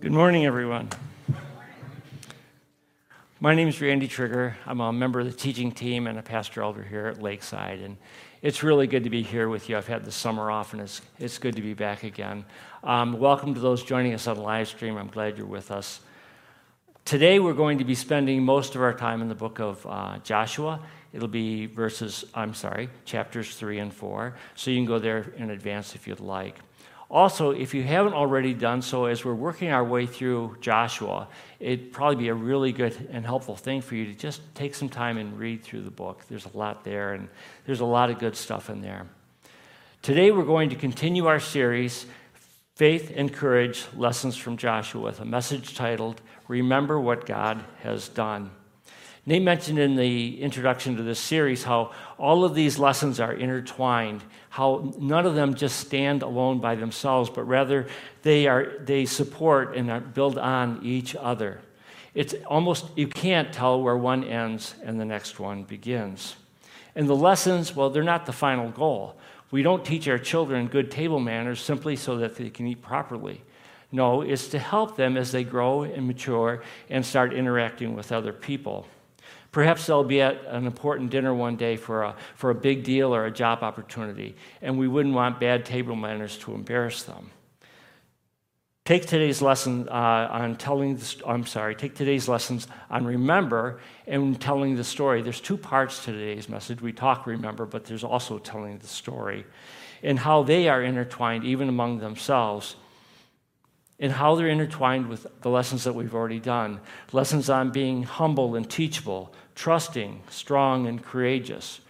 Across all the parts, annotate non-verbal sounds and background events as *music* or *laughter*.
Good morning, everyone. My name is Randy Trigger. I'm a member of the teaching team and a pastor elder here at Lakeside. And it's really good to be here with you. I've had the summer off, and it's, it's good to be back again. Um, welcome to those joining us on live stream. I'm glad you're with us. Today, we're going to be spending most of our time in the book of uh, Joshua. It'll be verses, I'm sorry, chapters 3 and 4. So you can go there in advance if you'd like. Also, if you haven't already done so, as we're working our way through Joshua, it'd probably be a really good and helpful thing for you to just take some time and read through the book. There's a lot there, and there's a lot of good stuff in there. Today, we're going to continue our series, Faith and Courage Lessons from Joshua, with a message titled, Remember What God Has Done. Nate mentioned in the introduction to this series how all of these lessons are intertwined, how none of them just stand alone by themselves, but rather they, are, they support and build on each other. It's almost, you can't tell where one ends and the next one begins. And the lessons, well, they're not the final goal. We don't teach our children good table manners simply so that they can eat properly. No, it's to help them as they grow and mature and start interacting with other people. Perhaps they'll be at an important dinner one day for a, for a big deal or a job opportunity, and we wouldn't want bad table manners to embarrass them. Take today's lesson uh, on telling the, I'm sorry, take today's lessons on remember and telling the story. There's two parts to today's message. We talk remember, but there's also telling the story and how they are intertwined even among themselves and how they're intertwined with the lessons that we've already done lessons on being humble and teachable, trusting, strong, and courageous.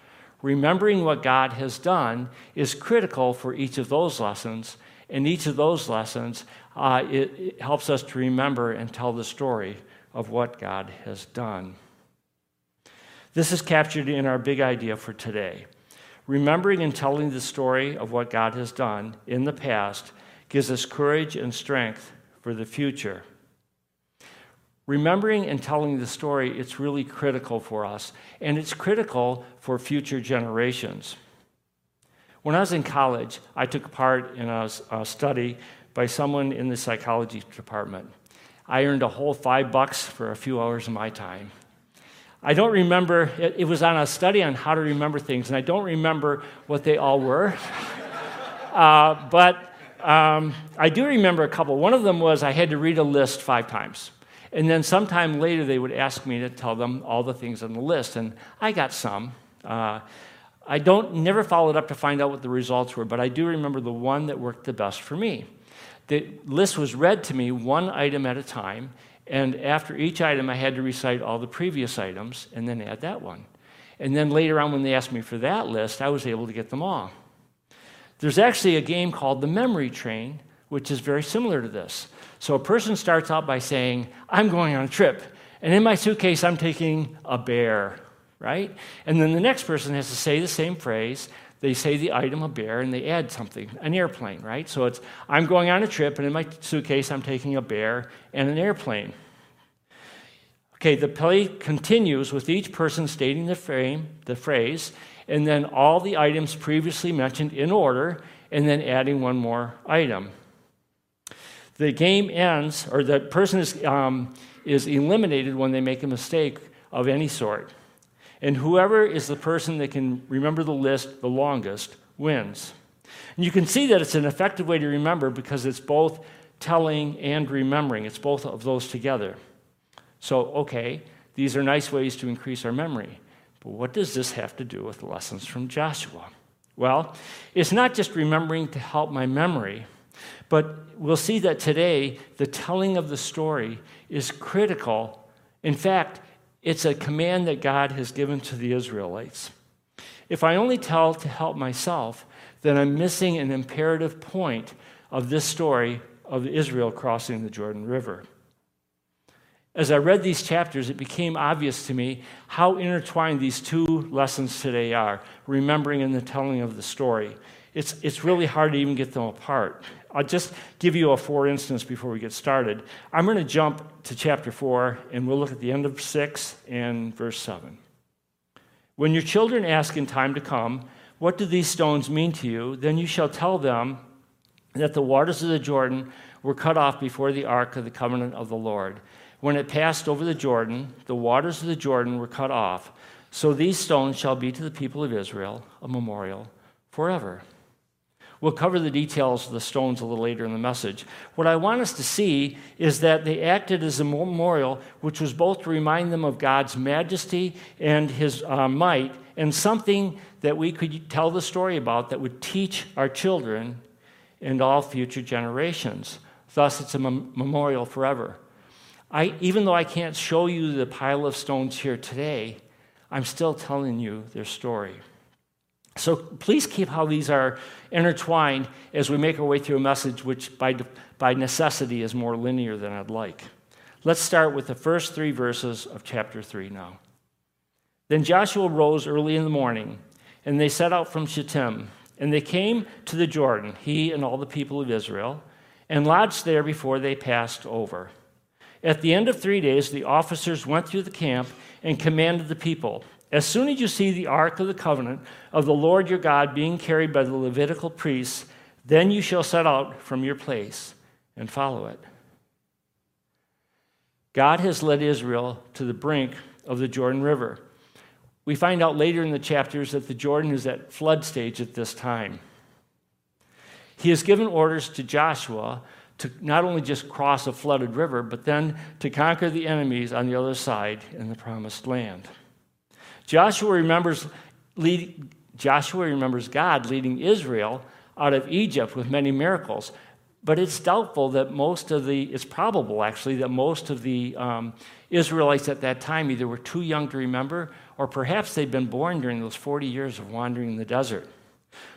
Remembering what God has done is critical for each of those lessons, and each of those lessons uh, it, it helps us to remember and tell the story of what God has done. This is captured in our big idea for today. Remembering and telling the story of what God has done in the past gives us courage and strength for the future. Remembering and telling the story, it's really critical for us, and it's critical for future generations. When I was in college, I took part in a, a study by someone in the psychology department. I earned a whole five bucks for a few hours of my time. I don't remember, it, it was on a study on how to remember things, and I don't remember what they all were. *laughs* uh, but um, I do remember a couple. One of them was I had to read a list five times. And then sometime later, they would ask me to tell them all the things on the list. And I got some. Uh, I don't never followed up to find out what the results were, but I do remember the one that worked the best for me. The list was read to me one item at a time, and after each item, I had to recite all the previous items and then add that one. And then later on, when they asked me for that list, I was able to get them all. There's actually a game called the Memory Train, which is very similar to this. So a person starts out by saying, I'm going on a trip, and in my suitcase, I'm taking a bear, right? And then the next person has to say the same phrase. They say the item a bear and they add something, an airplane, right? So it's, I'm going on a trip, and in my suitcase, I'm taking a bear and an airplane. Okay, the play continues with each person stating the, frame, the phrase, and then all the items previously mentioned in order, and then adding one more item the game ends, or the person is, um, is eliminated when they make a mistake of any sort. And whoever is the person that can remember the list the longest wins. And you can see that it's an effective way to remember because it's both telling and remembering, it's both of those together. So, okay, these are nice ways to increase our memory. But what does this have to do with lessons from Joshua? Well, it's not just remembering to help my memory but we'll see that today, the telling of the story is critical. In fact, it's a command that God has given to the Israelites. If I only tell to help myself, then I'm missing an imperative point of this story of Israel crossing the Jordan River. As I read these chapters, it became obvious to me how intertwined these two lessons today are remembering and the telling of the story. It's, it's really hard to even get them apart. I'll just give you a for instance before we get started. I'm going to jump to chapter 4, and we'll look at the end of 6 and verse 7. When your children ask in time to come, What do these stones mean to you? Then you shall tell them that the waters of the Jordan, were cut off before the ark of the covenant of the Lord. When it passed over the Jordan, the waters of the Jordan were cut off. So these stones shall be to the people of Israel a memorial forever. We'll cover the details of the stones a little later in the message. What I want us to see is that they acted as a memorial, which was both to remind them of God's majesty and his uh, might, and something that we could tell the story about that would teach our children and all future generations. Thus, it's a mem- memorial forever. I, even though I can't show you the pile of stones here today, I'm still telling you their story. So please keep how these are intertwined as we make our way through a message which, by, by necessity, is more linear than I'd like. Let's start with the first three verses of chapter 3 now. Then Joshua rose early in the morning, and they set out from Shittim. And they came to the Jordan, he and all the people of Israel, and lodged there before they passed over. At the end of three days, the officers went through the camp and commanded the people As soon as you see the ark of the covenant of the Lord your God being carried by the Levitical priests, then you shall set out from your place and follow it. God has led Israel to the brink of the Jordan River. We find out later in the chapters that the Jordan is at flood stage at this time. He has given orders to Joshua to not only just cross a flooded river, but then to conquer the enemies on the other side in the promised land. Joshua remembers, lead, Joshua remembers God leading Israel out of Egypt with many miracles. But it's doubtful that most of the, it's probable actually, that most of the um, Israelites at that time either were too young to remember or perhaps they'd been born during those 40 years of wandering in the desert.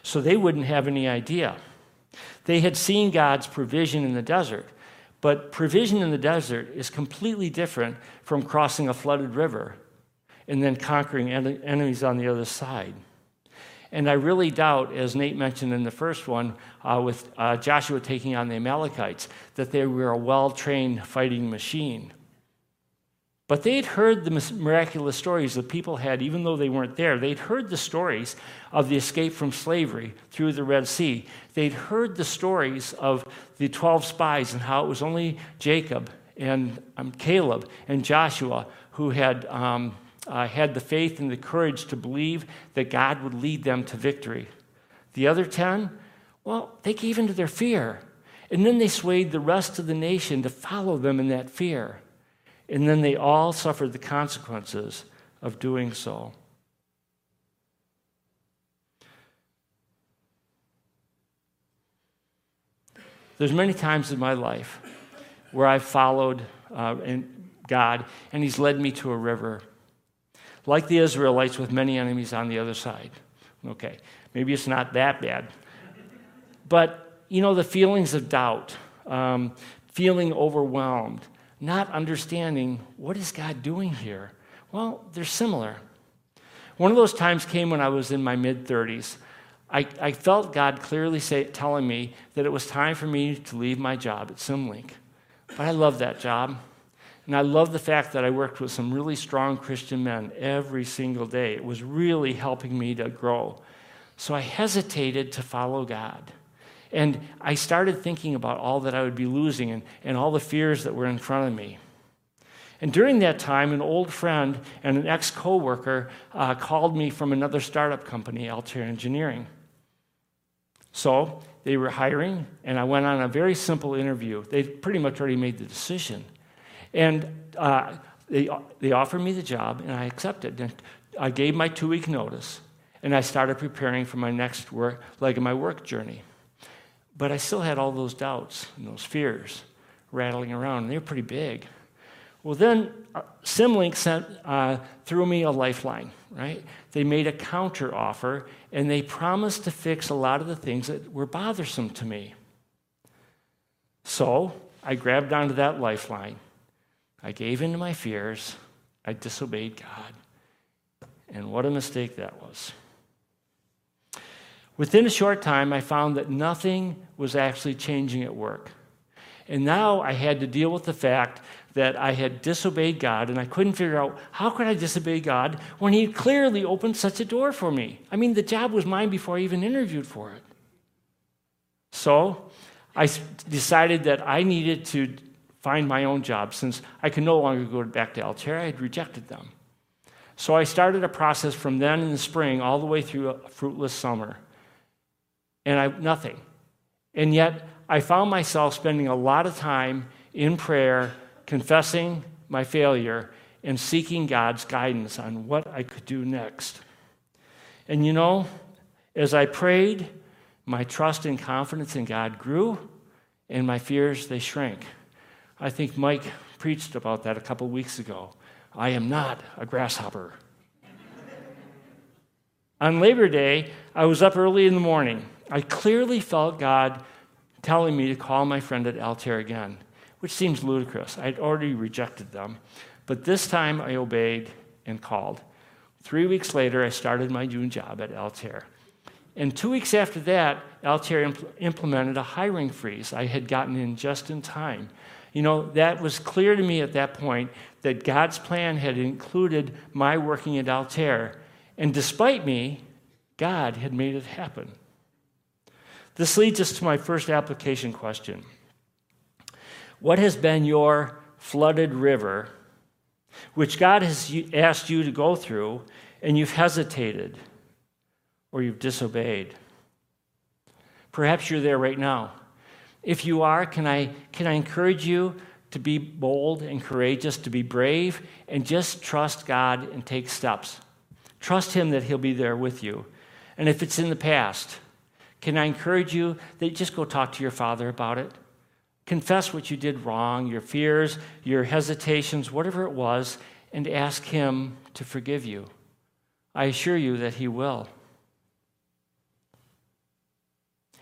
So they wouldn't have any idea. They had seen God's provision in the desert, but provision in the desert is completely different from crossing a flooded river and then conquering en- enemies on the other side. And I really doubt, as Nate mentioned in the first one, uh, with uh, Joshua taking on the Amalekites, that they were a well trained fighting machine. But they'd heard the miraculous stories that people had, even though they weren't there. They'd heard the stories of the escape from slavery through the Red Sea. They'd heard the stories of the 12 spies and how it was only Jacob and um, Caleb and Joshua who had, um, uh, had the faith and the courage to believe that God would lead them to victory. The other 10, well, they gave in to their fear. And then they swayed the rest of the nation to follow them in that fear. And then they all suffered the consequences of doing so. There's many times in my life where I've followed uh, God and He's led me to a river, like the Israelites with many enemies on the other side. Okay, maybe it's not that bad. But, you know, the feelings of doubt, um, feeling overwhelmed, not understanding what is God doing here? Well, they're similar. One of those times came when I was in my mid 30s. I, I, felt God clearly say, telling me that it was time for me to leave my job at Simlink. But I love that job. And I love the fact that I worked with some really strong Christian men every single day. It was really helping me to grow. So I hesitated to follow God. And I started thinking about all that I would be losing and, and all the fears that were in front of me. And during that time, an old friend and an ex coworker uh, called me from another startup company, Altair Engineering. So they were hiring, and I went on a very simple interview. They pretty much already made the decision. And uh, they, they offered me the job, and I accepted. And I gave my two week notice, and I started preparing for my next work, leg of my work journey. But I still had all those doubts and those fears rattling around, and they were pretty big. Well, then uh, Simlink sent, uh, threw me a lifeline, right? They made a counter offer, and they promised to fix a lot of the things that were bothersome to me. So I grabbed onto that lifeline. I gave in to my fears. I disobeyed God. And what a mistake that was. Within a short time, I found that nothing was actually changing at work. And now I had to deal with the fact that I had disobeyed God, and I couldn't figure out how could I disobey God when He clearly opened such a door for me. I mean, the job was mine before I even interviewed for it. So I decided that I needed to find my own job since I could no longer go back to Altair. I had rejected them. So I started a process from then in the spring all the way through a fruitless summer. And I nothing. And yet I found myself spending a lot of time in prayer, confessing my failure, and seeking God's guidance on what I could do next. And you know, as I prayed, my trust and confidence in God grew, and my fears, they shrank. I think Mike preached about that a couple weeks ago. I am not a grasshopper. *laughs* On Labor Day, I was up early in the morning. I clearly felt God telling me to call my friend at Altair again, which seems ludicrous. I'd already rejected them. But this time I obeyed and called. Three weeks later, I started my June job at Altair. And two weeks after that, Altair impl- implemented a hiring freeze. I had gotten in just in time. You know, that was clear to me at that point that God's plan had included my working at Altair. And despite me, God had made it happen. This leads us to my first application question What has been your flooded river, which God has asked you to go through, and you've hesitated or you've disobeyed? Perhaps you're there right now. If you are, can I, can I encourage you to be bold and courageous, to be brave, and just trust God and take steps? Trust Him that He'll be there with you. And if it's in the past, can I encourage you that just go talk to your Father about it? Confess what you did wrong, your fears, your hesitations, whatever it was, and ask Him to forgive you. I assure you that He will.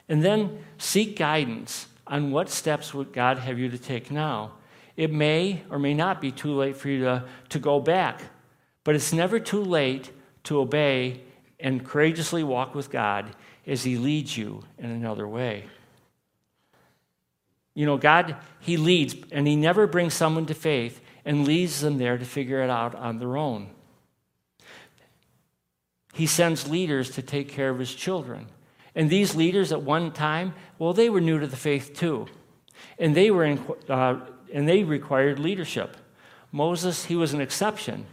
And then seek guidance on what steps would God have you to take now. It may or may not be too late for you to, to go back, but it's never too late to obey and courageously walk with God as He leads you in another way. You know, God, He leads, and He never brings someone to faith and leaves them there to figure it out on their own. He sends leaders to take care of His children. And these leaders at one time, well, they were new to the faith too. And they, were in, uh, and they required leadership. Moses, he was an exception.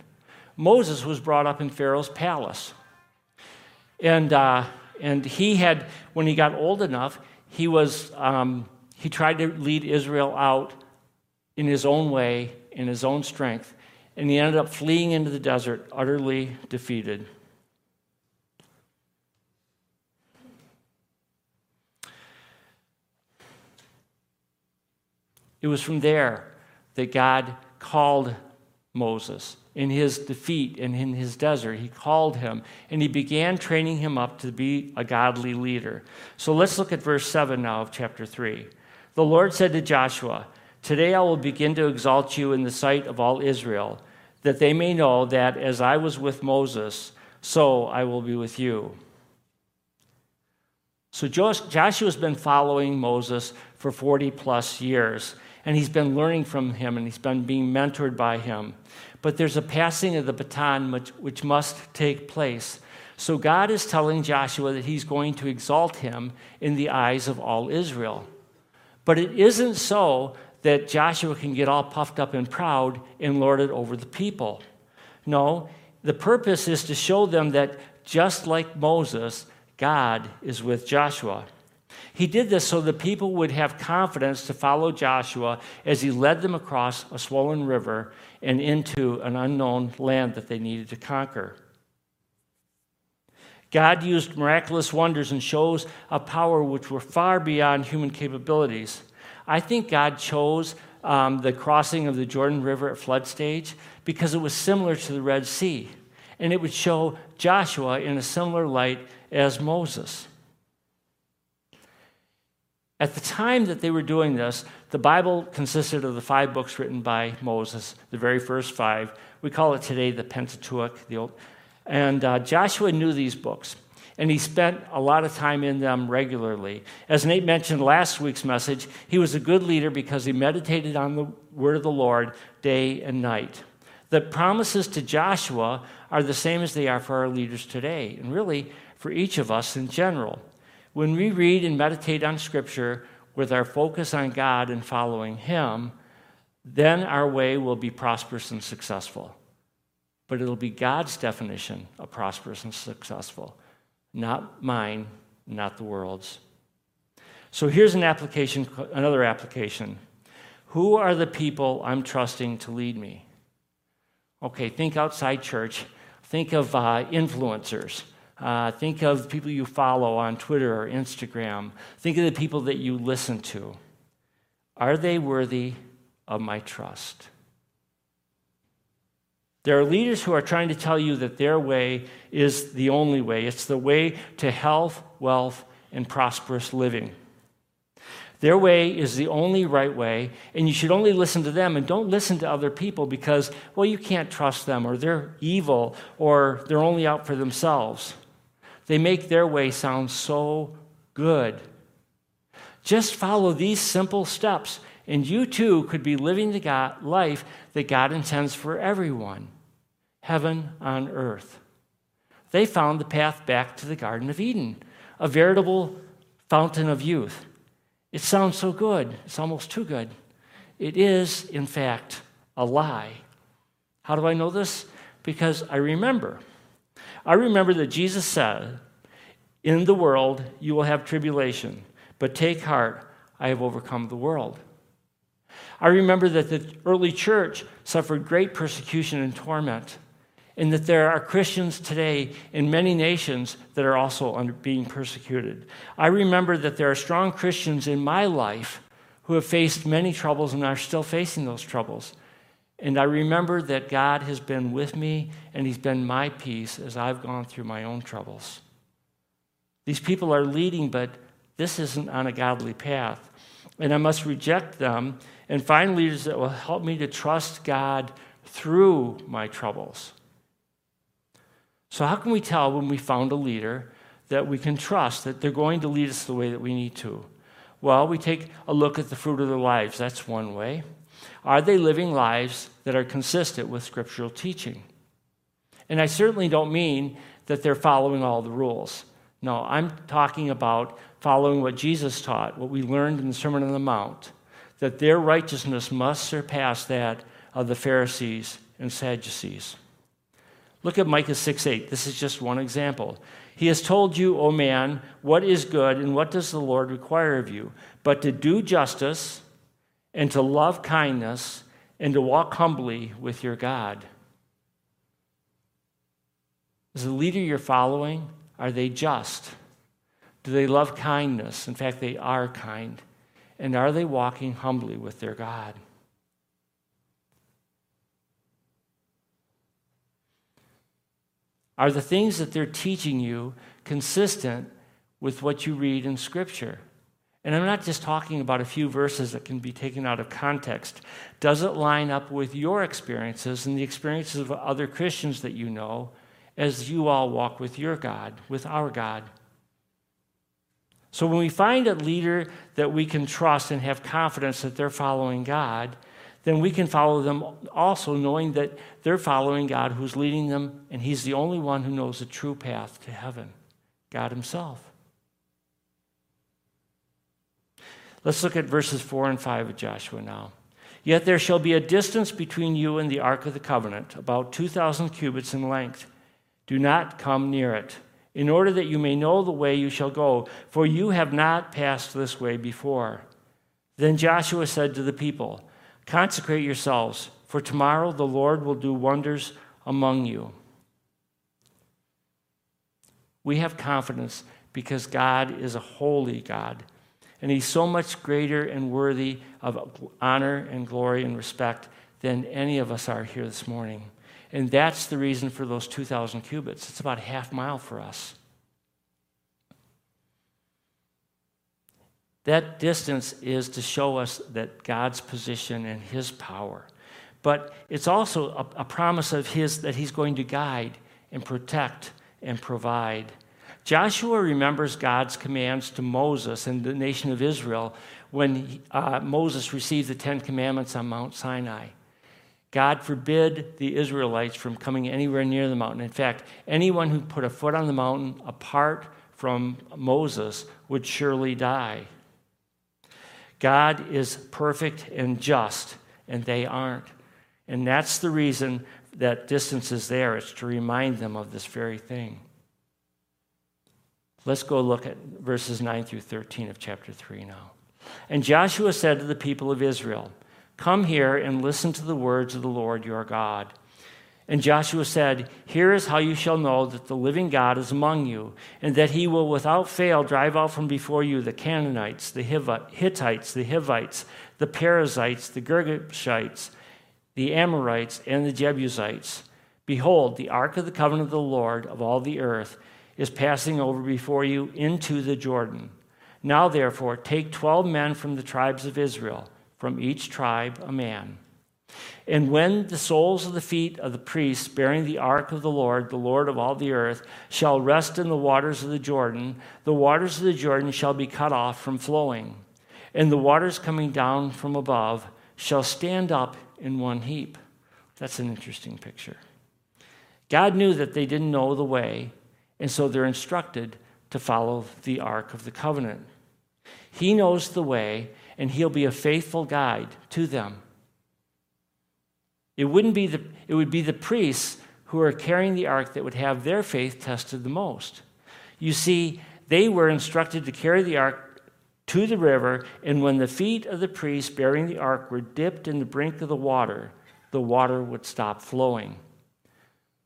Moses was brought up in Pharaoh's palace. And, uh, and he had, when he got old enough, he, was, um, he tried to lead Israel out in his own way, in his own strength. And he ended up fleeing into the desert, utterly defeated. It was from there that God called Moses in his defeat and in his desert. He called him and he began training him up to be a godly leader. So let's look at verse 7 now of chapter 3. The Lord said to Joshua, Today I will begin to exalt you in the sight of all Israel, that they may know that as I was with Moses, so I will be with you. So Joshua's been following Moses for 40 plus years and he's been learning from him and he's been being mentored by him. But there's a passing of the baton which, which must take place. So God is telling Joshua that he's going to exalt him in the eyes of all Israel. But it isn't so that Joshua can get all puffed up and proud and lord it over the people. No, the purpose is to show them that just like Moses, God is with Joshua. He did this so the people would have confidence to follow Joshua as he led them across a swollen river and into an unknown land that they needed to conquer. God used miraculous wonders and shows of power which were far beyond human capabilities. I think God chose um, the crossing of the Jordan River at flood stage because it was similar to the Red Sea, and it would show Joshua in a similar light as Moses. At the time that they were doing this, the Bible consisted of the five books written by Moses, the very first five. We call it today the Pentateuch. The old, and uh, Joshua knew these books, and he spent a lot of time in them regularly. As Nate mentioned last week's message, he was a good leader because he meditated on the word of the Lord day and night. The promises to Joshua are the same as they are for our leaders today, and really for each of us in general. When we read and meditate on Scripture, with our focus on God and following Him, then our way will be prosperous and successful. But it'll be God's definition of prosperous and successful, not mine, not the world's. So here's an application, another application. Who are the people I'm trusting to lead me? Okay, think outside church. Think of uh, influencers. Uh, think of the people you follow on Twitter or Instagram. Think of the people that you listen to. Are they worthy of my trust? There are leaders who are trying to tell you that their way is the only way. It's the way to health, wealth, and prosperous living. Their way is the only right way, and you should only listen to them and don't listen to other people because, well, you can't trust them, or they're evil, or they're only out for themselves. They make their way sound so good. Just follow these simple steps, and you too could be living the God, life that God intends for everyone heaven on earth. They found the path back to the Garden of Eden, a veritable fountain of youth. It sounds so good, it's almost too good. It is, in fact, a lie. How do I know this? Because I remember. I remember that Jesus said, In the world you will have tribulation, but take heart, I have overcome the world. I remember that the early church suffered great persecution and torment and that there are Christians today in many nations that are also being persecuted. I remember that there are strong Christians in my life who have faced many troubles and are still facing those troubles. And I remember that God has been with me and He's been my peace as I've gone through my own troubles. These people are leading, but this isn't on a godly path. And I must reject them and find leaders that will help me to trust God through my troubles. So, how can we tell when we found a leader that we can trust that they're going to lead us the way that we need to? Well, we take a look at the fruit of their lives. That's one way. Are they living lives that are consistent with scriptural teaching? And I certainly don't mean that they're following all the rules. No, I'm talking about following what Jesus taught, what we learned in the Sermon on the Mount, that their righteousness must surpass that of the Pharisees and Sadducees. Look at Micah 6 8. This is just one example. He has told you, O man, what is good and what does the Lord require of you, but to do justice and to love kindness and to walk humbly with your God. Is the leader you're following, are they just? Do they love kindness? In fact, they are kind. And are they walking humbly with their God? Are the things that they're teaching you consistent with what you read in Scripture? And I'm not just talking about a few verses that can be taken out of context. Does it line up with your experiences and the experiences of other Christians that you know as you all walk with your God, with our God? So when we find a leader that we can trust and have confidence that they're following God, then we can follow them also knowing that they're following God who's leading them, and He's the only one who knows the true path to heaven God Himself. Let's look at verses 4 and 5 of Joshua now. Yet there shall be a distance between you and the ark of the covenant, about 2,000 cubits in length. Do not come near it, in order that you may know the way you shall go, for you have not passed this way before. Then Joshua said to the people, Consecrate yourselves, for tomorrow the Lord will do wonders among you. We have confidence because God is a holy God, and He's so much greater and worthy of honor and glory and respect than any of us are here this morning. And that's the reason for those 2,000 cubits. It's about a half mile for us. That distance is to show us that God's position and his power. But it's also a, a, promise of his that he's going to guide and protect and provide. Joshua remembers God's commands to Moses and the nation of Israel when uh, Moses received the Ten Commandments on Mount Sinai. God forbid the Israelites from coming anywhere near the mountain. In fact, anyone who put a foot on the mountain apart from Moses would surely die. God is perfect and just, and they aren't. And that's the reason that distance is there. It's to remind them of this very thing. Let's go look at verses 9 through 13 of chapter 3 now. And Joshua said to the people of Israel, Come here and listen to the words of the Lord your God. And Joshua said, Here is how you shall know that the living God is among you, and that he will without fail drive out from before you the Canaanites, the Hittites, the Hivites, the Perizzites, the Girgashites, the Amorites, and the Jebusites. Behold, the ark of the covenant of the Lord of all the earth is passing over before you into the Jordan. Now, therefore, take twelve men from the tribes of Israel, from each tribe a man. And when the soles of the feet of the priests bearing the ark of the Lord, the Lord of all the earth, shall rest in the waters of the Jordan, the waters of the Jordan shall be cut off from flowing, and the waters coming down from above shall stand up in one heap. That's an interesting picture. God knew that they didn't know the way, and so they're instructed to follow the Ark of the Covenant. He knows the way, and He'll be a faithful guide to them. It, wouldn't be the, it would be the priests who are carrying the ark that would have their faith tested the most. You see, they were instructed to carry the ark to the river, and when the feet of the priests bearing the ark were dipped in the brink of the water, the water would stop flowing.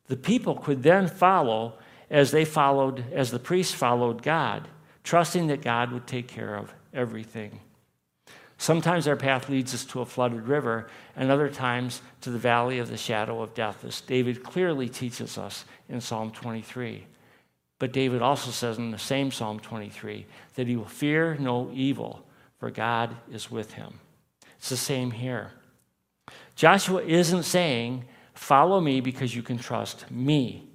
The people could then follow as they followed, as the priests followed God, trusting that God would take care of everything. Sometimes our path leads us to a flooded river, and other times to the valley of the shadow of death, as David clearly teaches us in Psalm 23. But David also says in the same Psalm 23 that he will fear no evil, for God is with him. It's the same here. Joshua isn't saying, Follow me because you can trust me.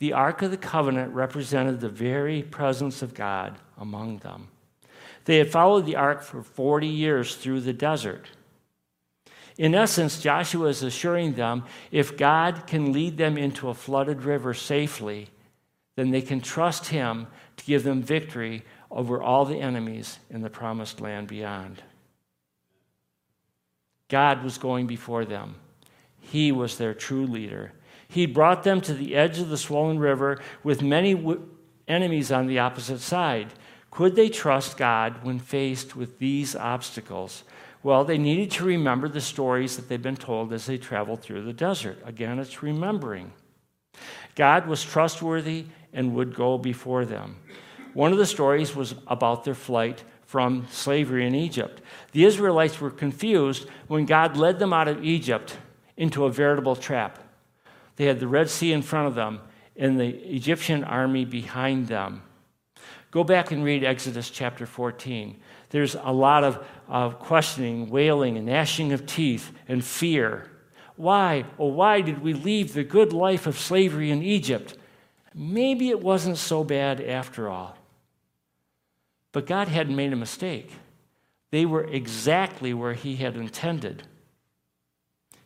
The Ark of the Covenant represented the very presence of God among them. They had followed the ark for 40 years through the desert. In essence, Joshua is assuring them if God can lead them into a flooded river safely, then they can trust Him to give them victory over all the enemies in the promised land beyond. God was going before them, He was their true leader. He brought them to the edge of the swollen river with many w- enemies on the opposite side. Could they trust God when faced with these obstacles? Well, they needed to remember the stories that they'd been told as they traveled through the desert. Again, it's remembering. God was trustworthy and would go before them. One of the stories was about their flight from slavery in Egypt. The Israelites were confused when God led them out of Egypt into a veritable trap. They had the Red Sea in front of them and the Egyptian army behind them. Go back and read Exodus chapter 14. There's a lot of, of questioning, wailing, and gnashing of teeth and fear. Why, oh, why did we leave the good life of slavery in Egypt? Maybe it wasn't so bad after all. But God hadn't made a mistake. They were exactly where He had intended.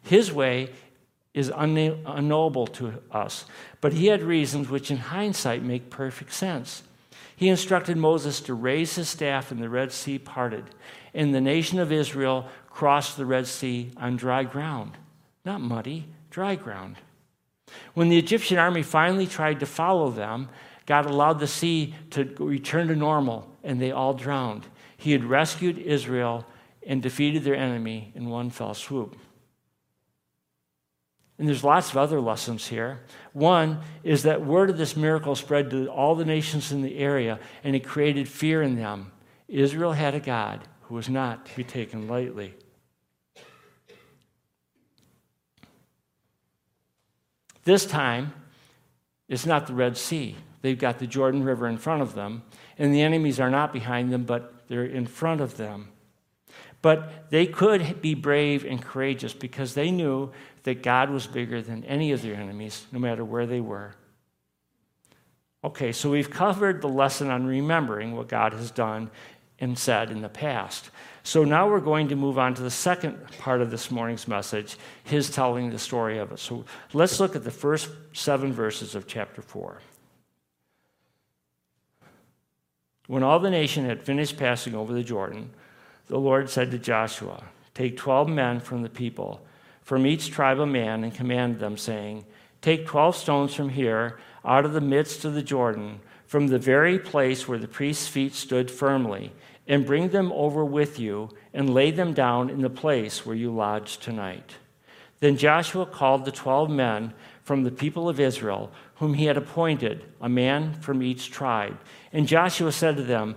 His way is unknowable to us, but he had reasons which, in hindsight, make perfect sense. He instructed Moses to raise his staff, and the Red Sea parted, and the nation of Israel crossed the Red Sea on dry ground. Not muddy, dry ground. When the Egyptian army finally tried to follow them, God allowed the sea to return to normal, and they all drowned. He had rescued Israel and defeated their enemy in one fell swoop. And there's lots of other lessons here. One is that word of this miracle spread to all the nations in the area, and it created fear in them. Israel had a God who was not to be taken lightly. This time, it's not the Red Sea. They've got the Jordan River in front of them, and the enemies are not behind them, but they're in front of them. But they could be brave and courageous because they knew that God was bigger than any of their enemies, no matter where they were. Okay, so we've covered the lesson on remembering what God has done and said in the past. So now we're going to move on to the second part of this morning's message, his telling the story of it. So let's look at the first seven verses of chapter 4. When all the nation had finished passing over the Jordan, the Lord said to Joshua, Take 12 men from the people, from each tribe a man, and command them, saying, Take 12 stones from here, out of the midst of the Jordan, from the very place where the priest's feet stood firmly, and bring them over with you, and lay them down in the place where you lodge tonight. Then Joshua called the 12 men from the people of Israel, whom he had appointed, a man from each tribe. And Joshua said to them,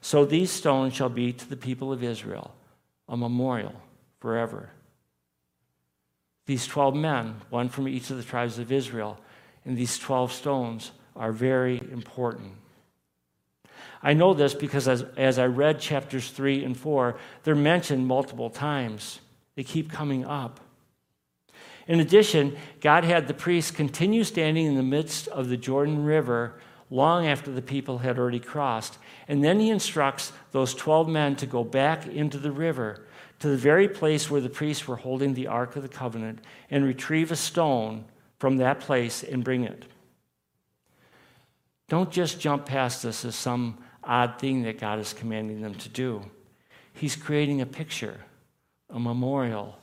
So these stones shall be to the people of Israel a memorial forever. These 12 men, one from each of the tribes of Israel, and these 12 stones are very important. I know this because as, as I read chapters 3 and 4, they're mentioned multiple times. They keep coming up. In addition, God had the priests continue standing in the midst of the Jordan River long after the people had already crossed. And then he instructs those 12 men to go back into the river to the very place where the priests were holding the Ark of the Covenant and retrieve a stone from that place and bring it. Don't just jump past this as some odd thing that God is commanding them to do. He's creating a picture, a memorial,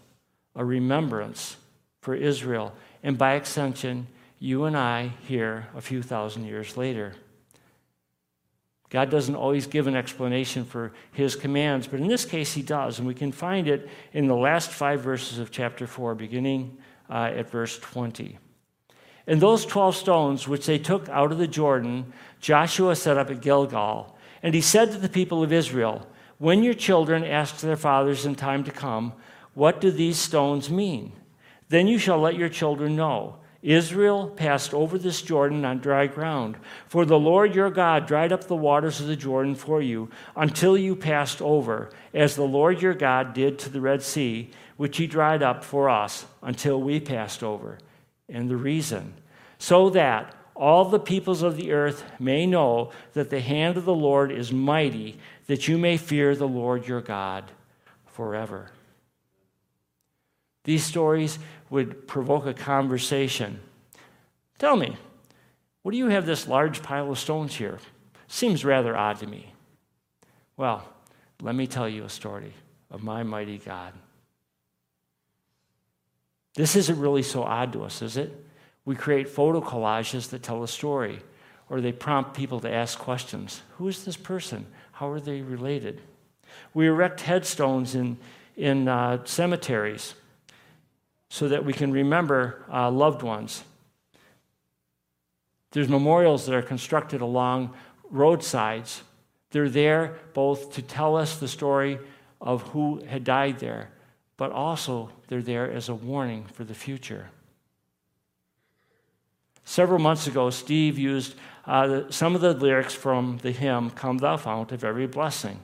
a remembrance for Israel, and by extension, you and I here a few thousand years later. God doesn't always give an explanation for his commands, but in this case he does, and we can find it in the last five verses of chapter 4, beginning uh, at verse 20. And those 12 stones which they took out of the Jordan, Joshua set up at Gilgal. And he said to the people of Israel, When your children ask their fathers in time to come, What do these stones mean? Then you shall let your children know. Israel passed over this Jordan on dry ground. For the Lord your God dried up the waters of the Jordan for you until you passed over, as the Lord your God did to the Red Sea, which he dried up for us until we passed over. And the reason, so that all the peoples of the earth may know that the hand of the Lord is mighty, that you may fear the Lord your God forever. These stories would provoke a conversation. Tell me, what do you have this large pile of stones here? Seems rather odd to me. Well, let me tell you a story of my mighty God. This isn't really so odd to us, is it? We create photo collages that tell a story, or they prompt people to ask questions Who is this person? How are they related? We erect headstones in, in uh, cemeteries so that we can remember uh, loved ones. There's memorials that are constructed along roadsides. They're there both to tell us the story of who had died there, but also they're there as a warning for the future. Several months ago, Steve used uh, some of the lyrics from the hymn, Come Thou Fount of Every Blessing.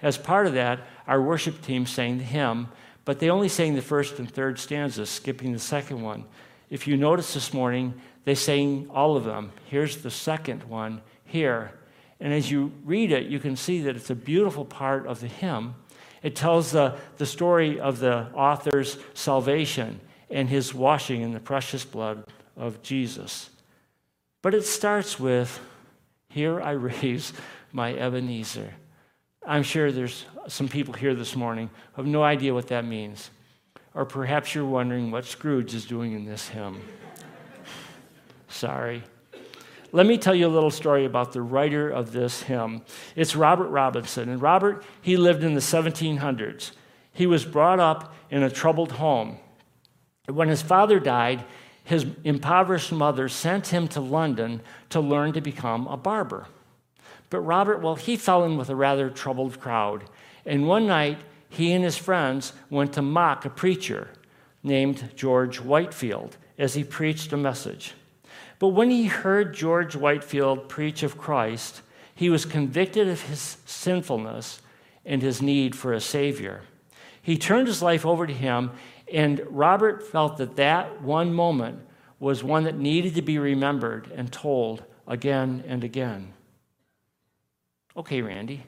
As part of that, our worship team sang the hymn but they only sang the first and third stanzas, skipping the second one. If you notice this morning, they sang all of them. Here's the second one here. And as you read it, you can see that it's a beautiful part of the hymn. It tells the, the story of the author's salvation and his washing in the precious blood of Jesus. But it starts with, Here I raise my Ebenezer. I'm sure there's some people here this morning who have no idea what that means. Or perhaps you're wondering what Scrooge is doing in this hymn. *laughs* Sorry. Let me tell you a little story about the writer of this hymn. It's Robert Robinson. And Robert, he lived in the 1700s. He was brought up in a troubled home. When his father died, his impoverished mother sent him to London to learn to become a barber. But Robert, well, he fell in with a rather troubled crowd. And one night, he and his friends went to mock a preacher named George Whitefield as he preached a message. But when he heard George Whitefield preach of Christ, he was convicted of his sinfulness and his need for a Savior. He turned his life over to him, and Robert felt that that one moment was one that needed to be remembered and told again and again. Okay, Randy,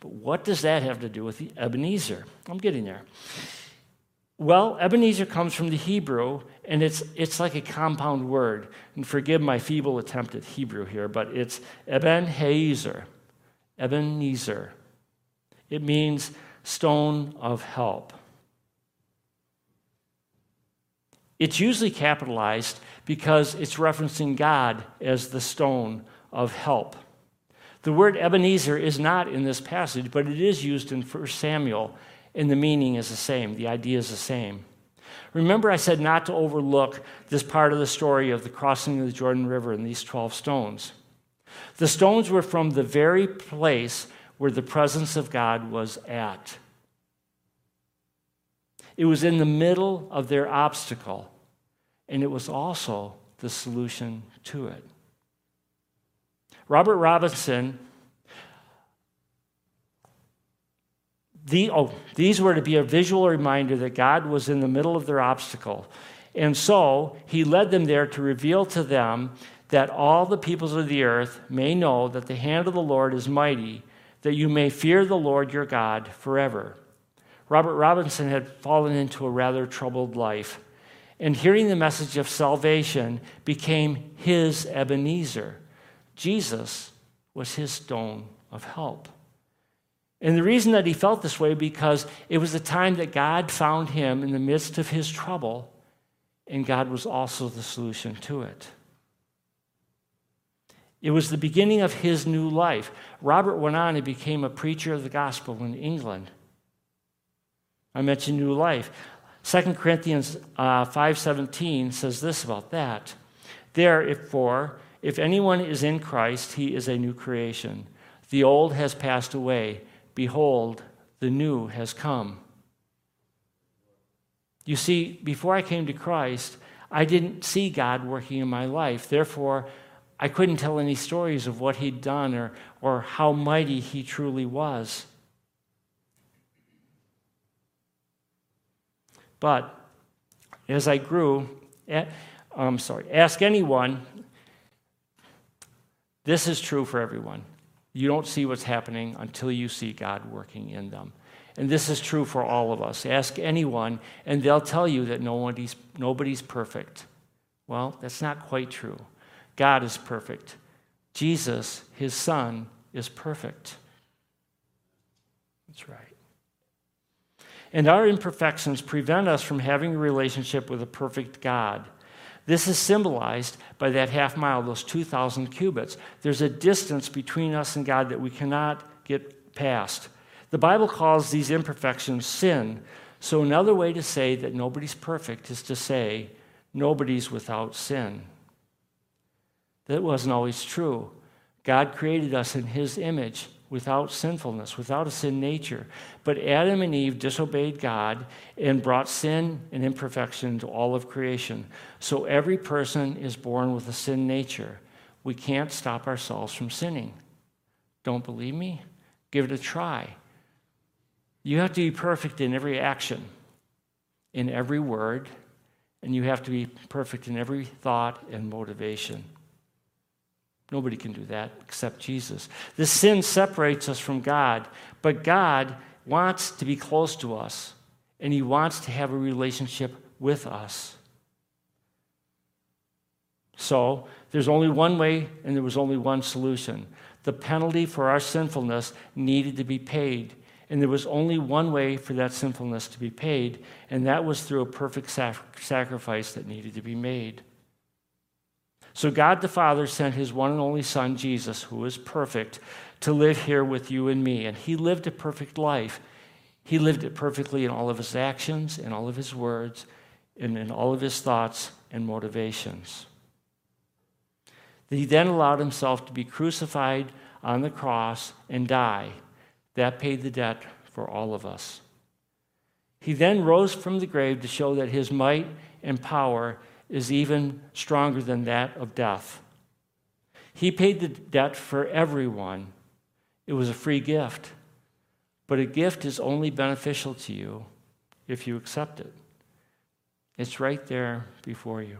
but what does that have to do with the Ebenezer? I'm getting there. Well, Ebenezer comes from the Hebrew, and it's, it's like a compound word. And forgive my feeble attempt at Hebrew here, but it's Eben Hazer. Ebenezer. It means stone of help. It's usually capitalized because it's referencing God as the stone of help. The word Ebenezer is not in this passage, but it is used in 1 Samuel, and the meaning is the same. The idea is the same. Remember, I said not to overlook this part of the story of the crossing of the Jordan River and these 12 stones. The stones were from the very place where the presence of God was at. It was in the middle of their obstacle, and it was also the solution to it. Robert Robinson, the, oh, these were to be a visual reminder that God was in the middle of their obstacle. And so he led them there to reveal to them that all the peoples of the earth may know that the hand of the Lord is mighty, that you may fear the Lord your God forever. Robert Robinson had fallen into a rather troubled life, and hearing the message of salvation became his Ebenezer. Jesus was his stone of help. And the reason that he felt this way because it was the time that God found him in the midst of his trouble, and God was also the solution to it. It was the beginning of his new life. Robert went on and became a preacher of the gospel in England. I mentioned new life. 2 Corinthians uh, 5.17 says this about that. Therefore, if anyone is in Christ, he is a new creation. The old has passed away. Behold, the new has come. You see, before I came to Christ, I didn't see God working in my life. Therefore, I couldn't tell any stories of what He'd done or, or how mighty He truly was. But as I grew, I'm sorry, ask anyone this is true for everyone. You don't see what's happening until you see God working in them. And this is true for all of us. Ask anyone, and they'll tell you that nobody's, nobody's perfect. Well, that's not quite true. God is perfect. Jesus, his son, is perfect. That's right. And our imperfections prevent us from having a relationship with a perfect God. This is symbolized by that half mile, those 2,000 cubits. There's a distance between us and God that we cannot get past. The Bible calls these imperfections sin. So, another way to say that nobody's perfect is to say nobody's without sin. That wasn't always true. God created us in His image without sinfulness, without a sin nature. But Adam and Eve disobeyed God and brought sin and imperfection to all of creation. So every person is born with a sin nature. We can't stop ourselves from sinning. Don't believe me? Give it a try. You have to be perfect in every action, in every word, and you have to be perfect in every thought and motivation. Nobody can do that except Jesus. The sin separates us from God, but God wants to be close to us, and He wants to have a relationship with us. So, there's only one way, and there was only one solution. The penalty for our sinfulness needed to be paid. And there was only one way for that sinfulness to be paid, and that was through a perfect sac- sacrifice that needed to be made. So God the Father sent his one and only Son, Jesus, who is perfect, to live here with you and me. And he lived a perfect life. He lived it perfectly in all of his actions, in all of his words, and in all of his thoughts and motivations. He then allowed himself to be crucified on the cross and die. That paid the debt for all of us. He then rose from the grave to show that his might and power is even stronger than that of death. He paid the debt for everyone. It was a free gift. But a gift is only beneficial to you if you accept it. It's right there before you.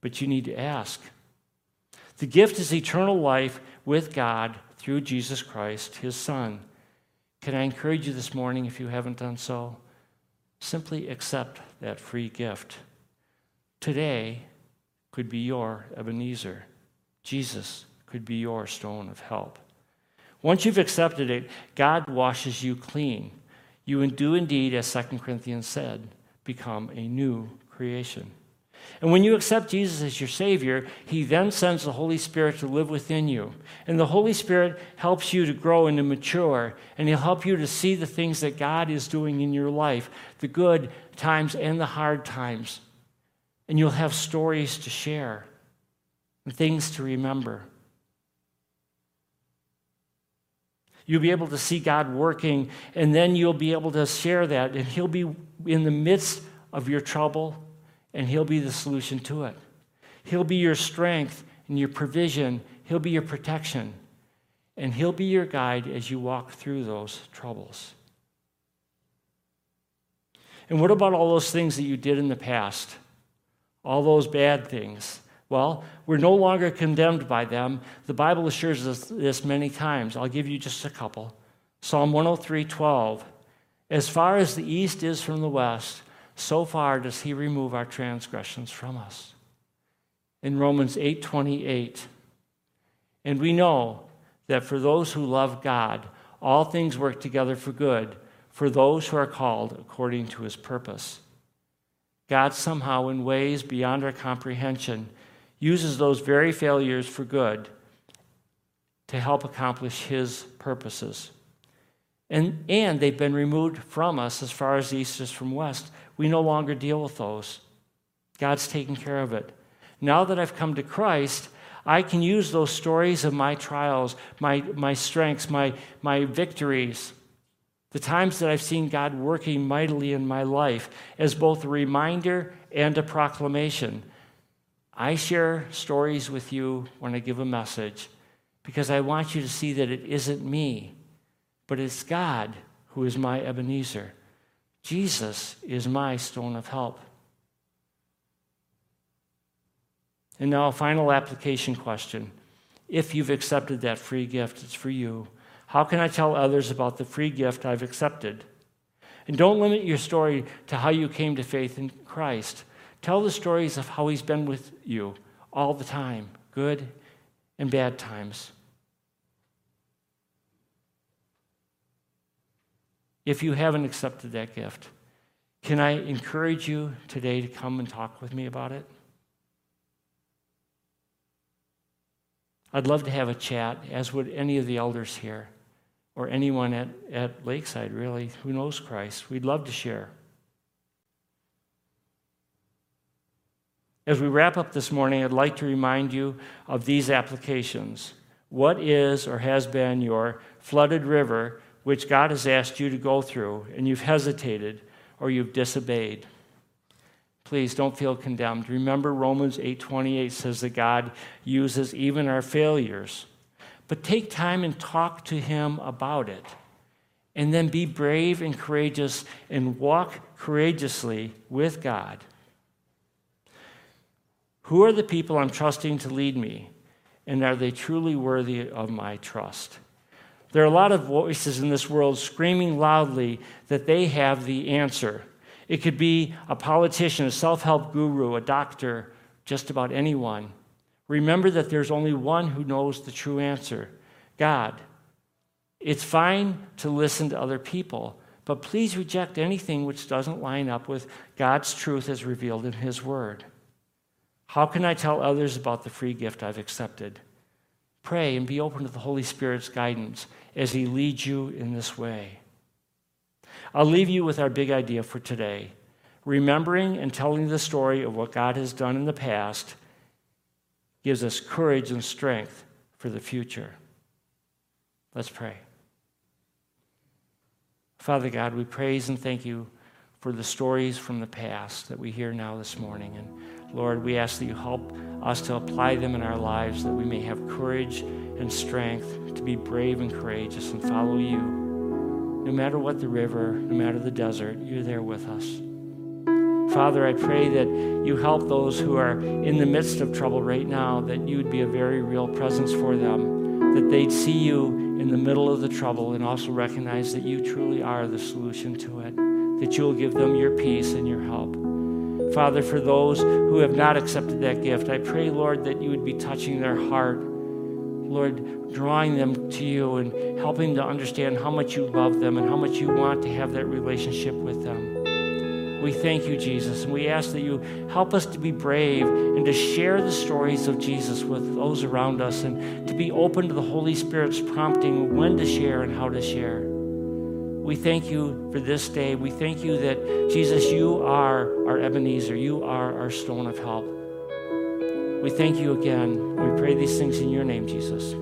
But you need to ask. The gift is eternal life with God through Jesus Christ, his Son. Can I encourage you this morning, if you haven't done so? Simply accept that free gift. Today could be your Ebenezer. Jesus could be your stone of help. Once you've accepted it, God washes you clean. You do indeed, as 2 Corinthians said, become a new creation. And when you accept Jesus as your Savior, He then sends the Holy Spirit to live within you. And the Holy Spirit helps you to grow and to mature, and He'll help you to see the things that God is doing in your life the good times and the hard times. And you'll have stories to share and things to remember. You'll be able to see God working, and then you'll be able to share that, and He'll be in the midst of your trouble and He'll be the solution to it. He'll be your strength and your provision, He'll be your protection, and He'll be your guide as you walk through those troubles. And what about all those things that you did in the past? All those bad things? Well, we're no longer condemned by them. The Bible assures us this many times. I'll give you just a couple. Psalm 103 12. As far as the east is from the west, so far does he remove our transgressions from us. In Romans 8:28, and we know that for those who love God, all things work together for good for those who are called according to his purpose. God somehow in ways beyond our comprehension uses those very failures for good to help accomplish his purposes. And, and they've been removed from us as far as east is from west. We no longer deal with those. God's taken care of it. Now that I've come to Christ, I can use those stories of my trials, my, my strengths, my, my victories, the times that I've seen God working mightily in my life, as both a reminder and a proclamation. I share stories with you when I give a message because I want you to see that it isn't me, but it's God who is my Ebenezer. Jesus is my stone of help. And now, a final application question. If you've accepted that free gift, it's for you. How can I tell others about the free gift I've accepted? And don't limit your story to how you came to faith in Christ. Tell the stories of how He's been with you all the time, good and bad times. If you haven't accepted that gift, can I encourage you today to come and talk with me about it? I'd love to have a chat, as would any of the elders here or anyone at, at Lakeside, really, who knows Christ. We'd love to share. As we wrap up this morning, I'd like to remind you of these applications. What is or has been your flooded river which God has asked you to go through and you've hesitated or you've disobeyed. Please don't feel condemned. Remember Romans 8:28 says that God uses even our failures. But take time and talk to him about it. And then be brave and courageous and walk courageously with God. Who are the people I'm trusting to lead me? And are they truly worthy of my trust? There are a lot of voices in this world screaming loudly that they have the answer. It could be a politician, a self help guru, a doctor, just about anyone. Remember that there's only one who knows the true answer God. It's fine to listen to other people, but please reject anything which doesn't line up with God's truth as revealed in His Word. How can I tell others about the free gift I've accepted? Pray and be open to the Holy Spirit's guidance as He leads you in this way. I'll leave you with our big idea for today. Remembering and telling the story of what God has done in the past gives us courage and strength for the future. Let's pray. Father God, we praise and thank you for the stories from the past that we hear now this morning. And Lord, we ask that you help us to apply them in our lives, that we may have courage and strength to be brave and courageous and follow you. No matter what the river, no matter the desert, you're there with us. Father, I pray that you help those who are in the midst of trouble right now, that you would be a very real presence for them, that they'd see you in the middle of the trouble and also recognize that you truly are the solution to it, that you'll give them your peace and your help. Father, for those who have not accepted that gift, I pray, Lord, that you would be touching their heart. Lord, drawing them to you and helping them to understand how much you love them and how much you want to have that relationship with them. We thank you, Jesus, and we ask that you help us to be brave and to share the stories of Jesus with those around us and to be open to the Holy Spirit's prompting when to share and how to share. We thank you for this day. We thank you that, Jesus, you are our Ebenezer. You are our stone of help. We thank you again. We pray these things in your name, Jesus.